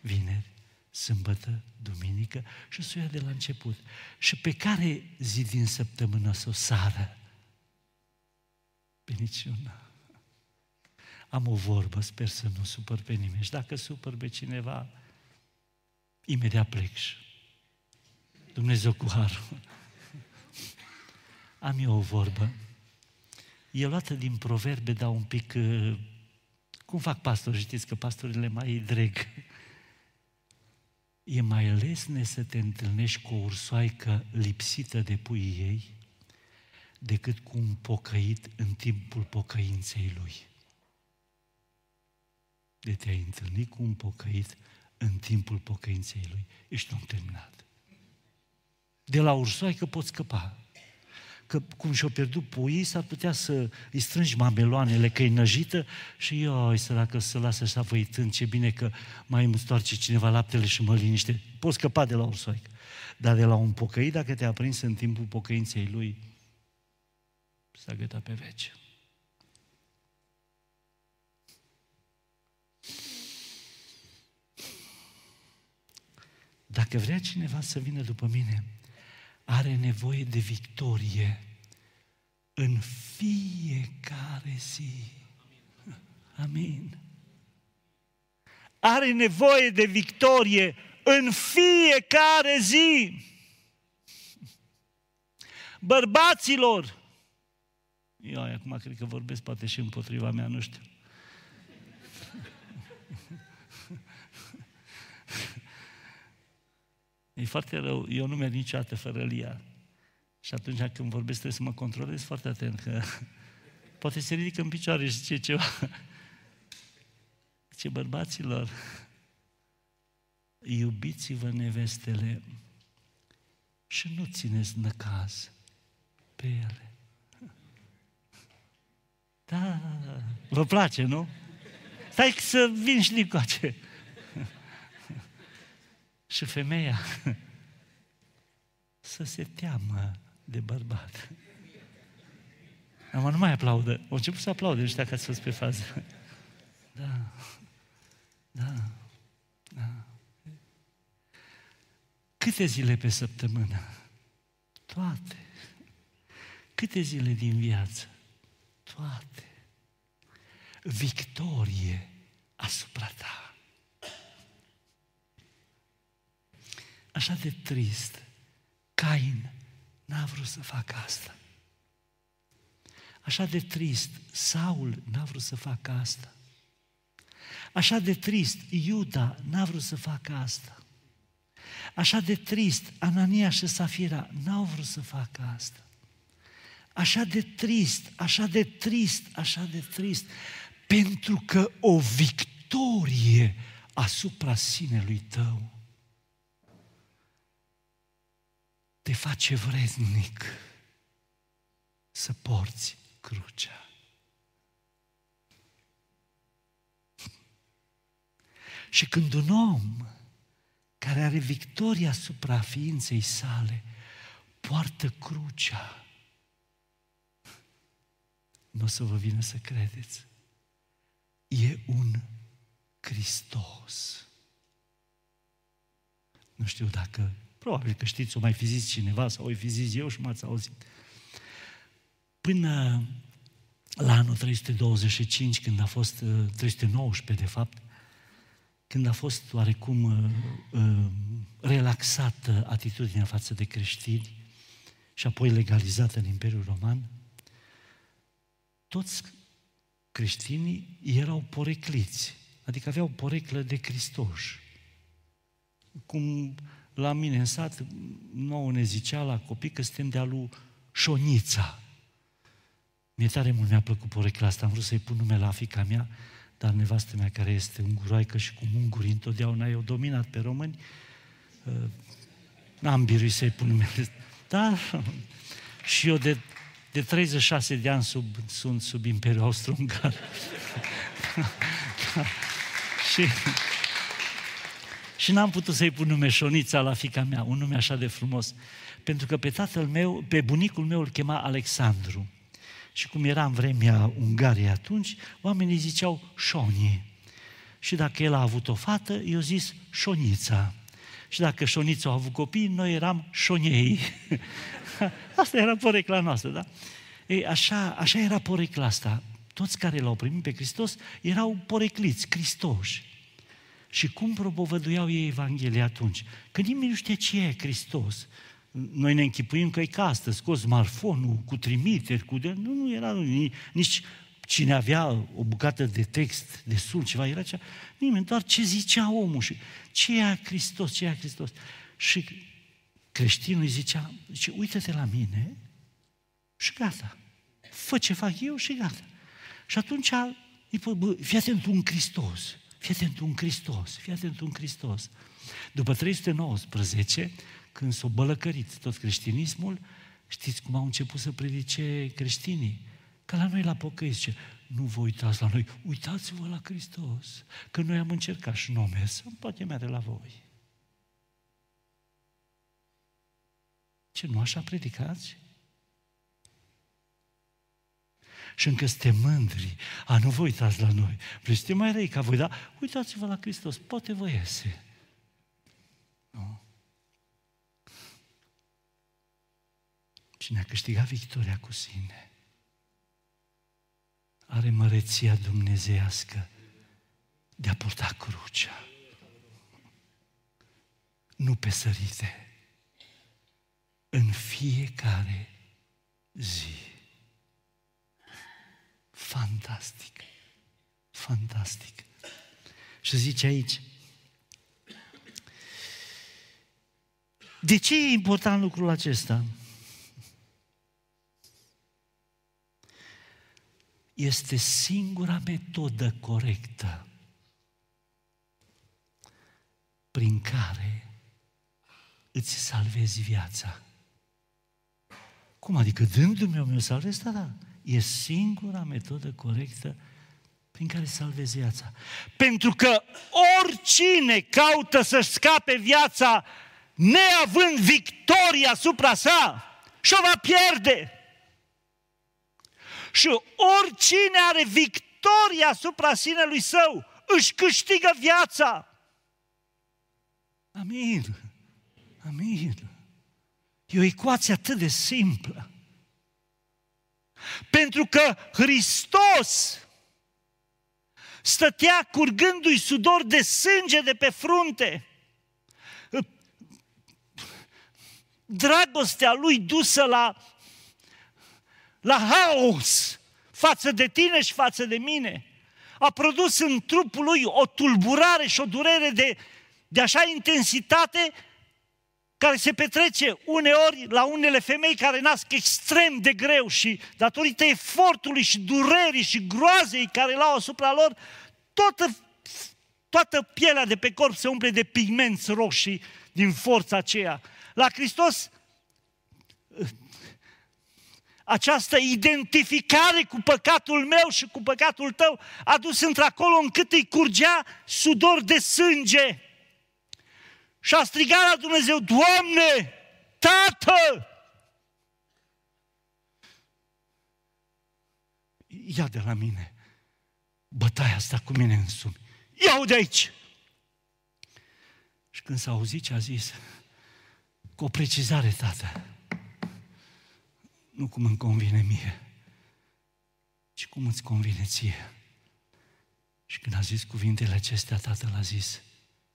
vineri, sâmbătă, duminică și să o ia de la început. Și pe care zi din săptămână să o sară? Pe niciuna. Am o vorbă, sper să nu supăr pe nimeni. Și dacă supăr pe cineva, imediat plec și Dumnezeu cu harul. Am eu o vorbă. E luată din proverbe, dar un pic... Uh, cum fac pastorii? Știți că pastorile mai dreg. E mai lesne să te întâlnești cu o ursoaică lipsită de puii ei decât cu un pocăit în timpul pocăinței lui. De te-ai întâlnit cu un pocăit în timpul pocăinței lui, ești un terminat de la ursoi că poți scăpa. Că cum și-o pierdut puii, s-ar putea să îi strângi mameloanele, că e năjită și ioi, săracă, să lasă așa făitând, ce bine că mai îmi stoarce cineva laptele și mă liniște. Poți scăpa de la ursoi. Dar de la un pocăi, dacă te-a prins în timpul pocăinței lui, s-a găta pe veci. Dacă vrea cineva să vină după mine, are nevoie de victorie în fiecare zi. Amin. Are nevoie de victorie în fiecare zi. Bărbaților, eu acum cred că vorbesc poate și împotriva mea, nu știu. E foarte rău, eu nu merg niciodată fără Lia. Și atunci când vorbesc trebuie să mă controlez foarte atent, că <laughs> poate se ridică în picioare și zice ceva. Ce bărbaților, iubiți-vă nevestele și nu țineți năcaz pe ele. Da, vă place, nu? Stai să vin și licoace. Și femeia <laughs> să se teamă de bărbat. Am nu mai aplaudă. Au început să aplaude ăștia ca să pe fază. <laughs> Da, da, da. Câte zile pe săptămână? Toate. Câte zile din viață? Toate. Victorie asupra ta. Așa de trist. Cain n-a vrut să facă asta. Așa de trist, Saul n-a vrut să facă asta. Așa de trist, Iuda n-a vrut să facă asta. Așa de trist, Anania și Safira n-au vrut să facă asta. Așa de trist, așa de trist, așa de trist, pentru că o victorie asupra sinelui tău te face vrednic să porți crucea. Și când un om care are victoria asupra ființei sale poartă crucea, nu o să vă vină să credeți, e un Hristos. Nu știu dacă Probabil că știți, o mai fi zis cineva sau o fi zis eu și m-ați auzit. Până la anul 325, când a fost, 319 uh, de fapt, când a fost oarecum uh, uh, relaxată atitudinea față de creștini și apoi legalizată în Imperiul Roman, toți creștinii erau porecliți, adică aveau poreclă de Hristos. Cum la mine în sat, nouă ne zicea la copii că suntem de-a lui Șonița. Mie tare mult mi-a plăcut porecla asta, am vrut să-i pun nume la fica mea, dar nevastă mea care este unguroaică și cu munguri întotdeauna i-au dominat pe români, uh, n-am biruit să-i pun numele. Da, <laughs> și eu de, de 36 de ani sub, sunt sub Imperiul Austro-Ungar. <laughs> și și n-am putut să-i pun nume Șonița la fica mea, un nume așa de frumos. Pentru că pe tatăl meu, pe bunicul meu îl chema Alexandru. Și cum era în vremea Ungariei atunci, oamenii ziceau Șonie. Și dacă el a avut o fată, eu zis Șonița. Și dacă Șonița a avut copii, noi eram Șoniei. <laughs> asta era porecla noastră, da? Ei, așa, așa era porecla asta. Toți care l-au primit pe Hristos erau porecliți, Cristoși. Și cum propovăduiau ei Evanghelia atunci? Că nimeni nu știe ce e Hristos. Noi ne închipuim că e ca astăzi, scos smartphone cu trimiteri, cu de... Nu, nu era nici cine avea o bucată de text de sul, ceva, era cea... Nimeni, doar ce zicea omul și ce e Hristos, ce e Hristos. Și creștinul îi zicea, zice, uită-te la mine și gata. Fă ce fac eu și gata. Și atunci, fii atent un Hristos. Fii atent un Hristos, fii atent un Hristos. După 319, când s-a bălăcărit tot creștinismul, știți cum au început să predice creștinii? Ca la noi la pocăiți, zice, nu vă uitați la noi, uitați-vă la Hristos, că noi am încercat și nu mers, poate mere la voi. Ce, nu așa predicați? și încă suntem mândri. A, nu vă uitați la noi. Vreți să mai răi ca voi, dar uitați-vă la Hristos, poate vă iese. Nu? Cine a câștigat victoria cu sine are măreția dumnezeiască de a purta crucea. Nu pe sărite. În fiecare zi. Fantastic. Fantastic. Și zice aici, de ce e important lucrul acesta? Este singura metodă corectă prin care îți salvezi viața. Cum adică dându-mi o meu salvez? Da, da. E singura metodă corectă prin care salvezi viața. Pentru că oricine caută să-și scape viața neavând victoria asupra sa, și-o va pierde. Și oricine are victoria asupra sinelui său, își câștigă viața. Amin. Amin. E o ecuație atât de simplă. Pentru că Hristos stătea curgându-i sudor de sânge de pe frunte. Dragostea lui dusă la, la haos față de tine și față de mine a produs în trupul lui o tulburare și o durere de, de așa intensitate care se petrece uneori la unele femei care nasc extrem de greu și datorită efortului și durerii și groazei care l-au asupra lor, toată, toată pielea de pe corp se umple de pigmenți roșii din forța aceea. La Hristos această identificare cu păcatul meu și cu păcatul tău a dus într-acolo încât îi curgea sudor de sânge și a strigat la Dumnezeu, Doamne, Tată! Ia de la mine bătaia asta cu mine însumi. Ia-o de aici! Și când s-a auzit ce a zis, cu o precizare, tată, nu cum îmi convine mie, ci cum îți convine ție. Și când a zis cuvintele acestea, tatăl a zis,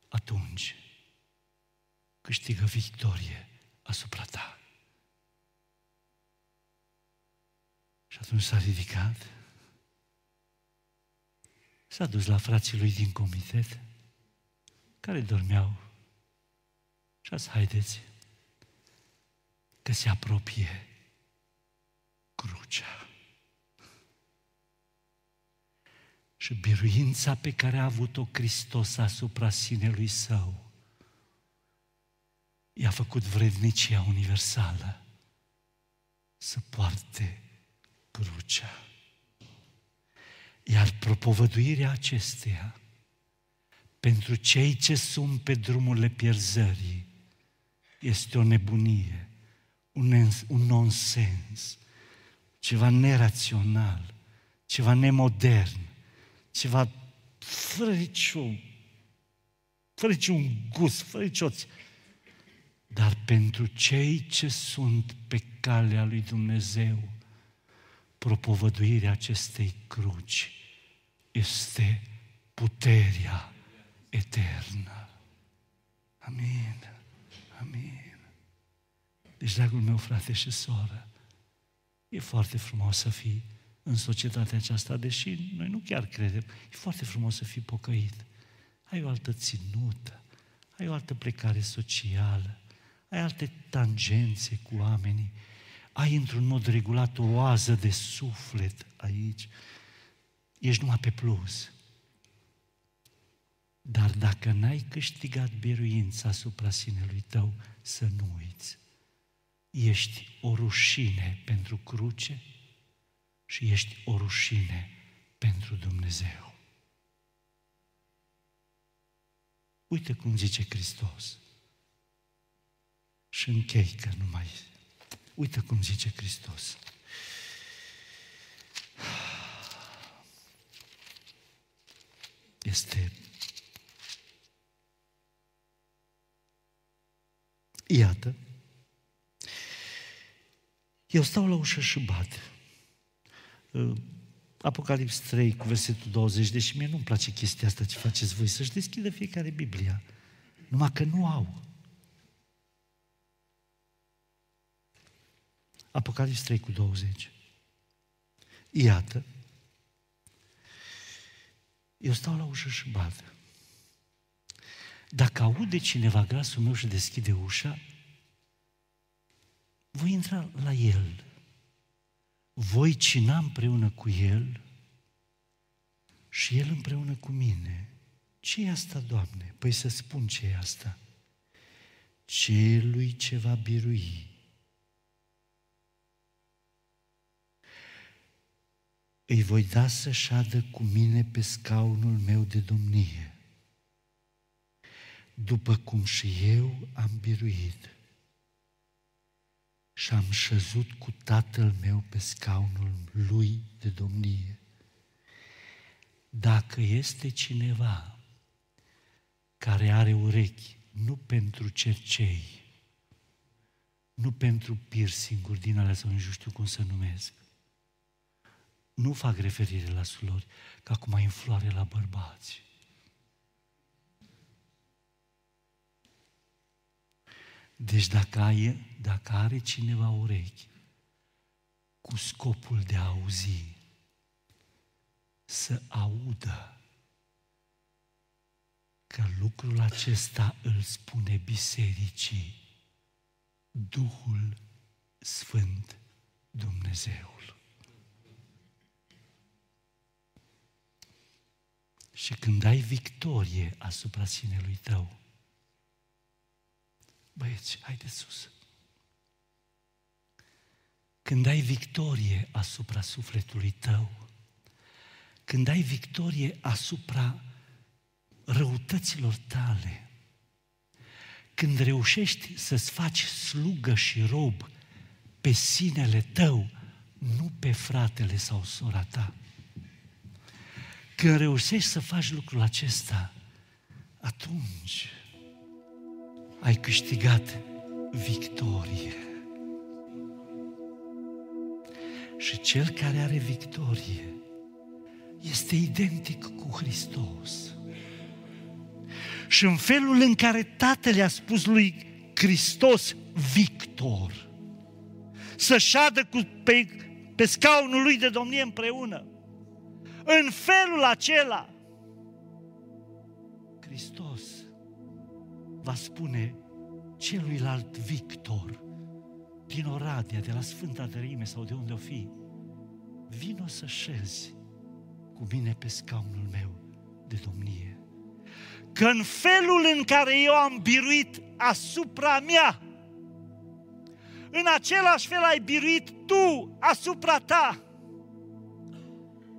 atunci câștigă victorie asupra ta. Și atunci s-a ridicat, s-a dus la frații lui din comitet, care dormeau. Și azi haideți că se apropie crucea. Și biruința pe care a avut-o Hristos asupra sinelui său i-a făcut vrednicia universală să poarte crucea. Iar propovăduirea acesteia pentru cei ce sunt pe drumurile pierzării este o nebunie, un, un nonsens, ceva nerațional, ceva nemodern, ceva fără niciun, fără niciun gust, fără nicio dar pentru cei ce sunt pe calea lui Dumnezeu, propovăduirea acestei cruci este puterea eternă. Amin. Amin. Deci, dragul meu frate și soră, e foarte frumos să fii în societatea aceasta, deși noi nu chiar credem, e foarte frumos să fii pocăit. Ai o altă ținută, ai o altă plecare socială, ai alte tangențe cu oamenii, ai într-un mod regulat o oază de suflet aici, ești numai pe plus. Dar dacă n-ai câștigat biruința asupra sinelui tău, să nu uiți. Ești o rușine pentru cruce și ești o rușine pentru Dumnezeu. Uite cum zice Hristos. Și închei că nu mai... Uită cum zice Hristos. Este Iată, Eu stau la ușă și bat. Uh, Apocalips 3 cu versetul 20, deși mie nu-mi place chestia asta ce faceți voi, să-și deschidă fiecare Biblia. Numai că nu au. Apocalips 3 cu 20. Iată, eu stau la ușă și bat. Dacă aude cineva glasul meu și deschide ușa, voi intra la el. Voi cina împreună cu el și el împreună cu mine. ce e asta, Doamne? Păi să spun ce e asta. Celui ce va birui. Îi voi da să șadă cu mine pe scaunul meu de domnie, după cum și eu am biruit și am șezut cu tatăl meu pe scaunul lui de domnie. Dacă este cineva care are urechi, nu pentru cercei, nu pentru piercing-uri din alea sau nu știu cum să numesc, nu fac referire la sulori, că acum e în floare la bărbați. Deci dacă, ai, dacă are cineva urechi cu scopul de a auzi, să audă că lucrul acesta îl spune bisericii Duhul Sfânt Dumnezeul. Și când ai victorie asupra sinelui tău, Băieți, de sus. Când ai victorie asupra sufletului tău, când ai victorie asupra răutăților tale, când reușești să-ți faci slugă și rob pe sinele tău, nu pe fratele sau sora ta. Când reușești să faci lucrul acesta, atunci ai câștigat victorie. Și cel care are victorie este identic cu Hristos. Și în felul în care Tatăl a spus lui Hristos Victor, să șadă cu, pe, pe scaunul lui de domnie împreună, în felul acela, Hristos va spune celuilalt Victor din Oradea, de la Sfânta Dărime sau de unde o fi, vino să șezi cu mine pe scaunul meu de domnie. Că în felul în care eu am biruit asupra mea, în același fel ai biruit tu asupra ta.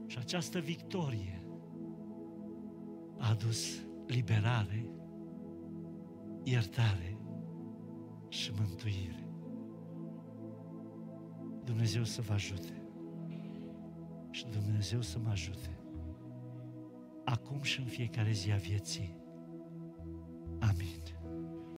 Și această victorie a adus liberare iertare și mântuire. Dumnezeu să vă ajute și Dumnezeu să mă ajute acum și în fiecare zi a vieții